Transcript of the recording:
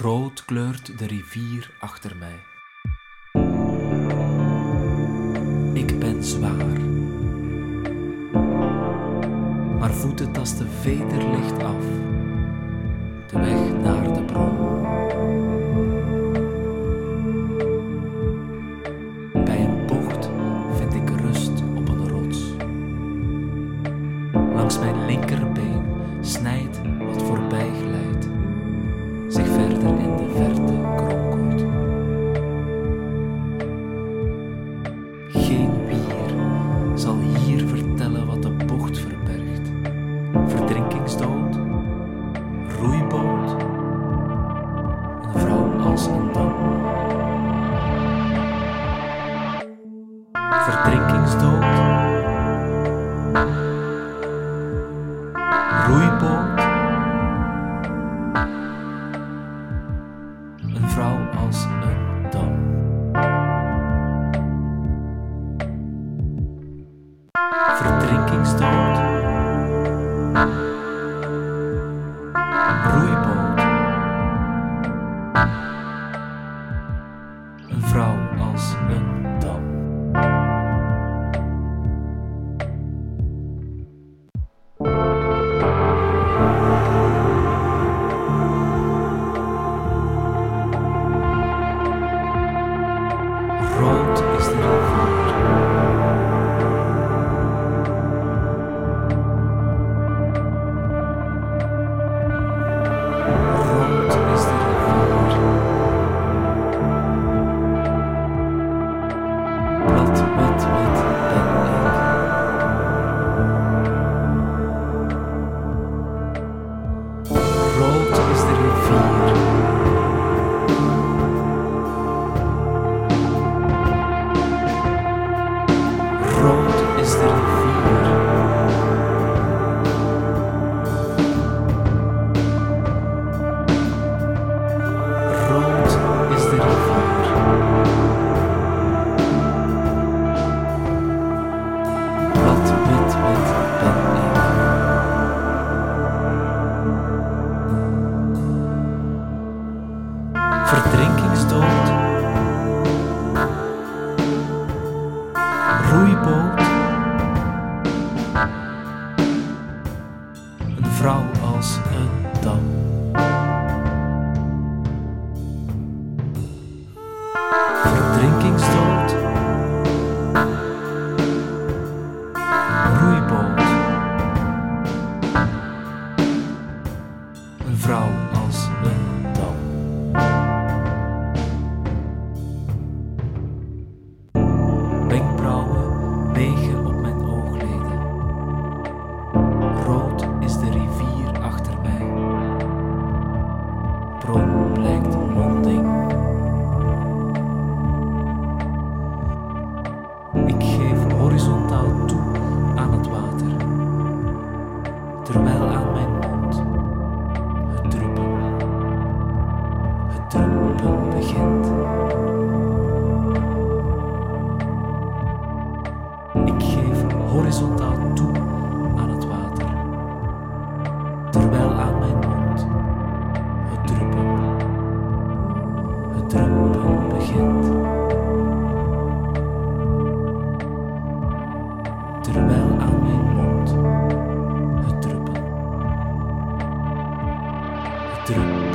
Rood kleurt de rivier achter mij. Ik ben zwaar. Maar voeten tasten vederlicht af. De weg naar de bron. Bij een bocht vind ik rust op een rots. Langs mijn linkerbeen Verdrinkingsdood, roeiboot, een vrouw als een dam. Verdrinkingsdood, vrouw als een dam. Horizontaal toe aan het water, terwijl aan mijn mond het druppen, het druppen begint. Terwijl aan mijn mond het druppen, het druppen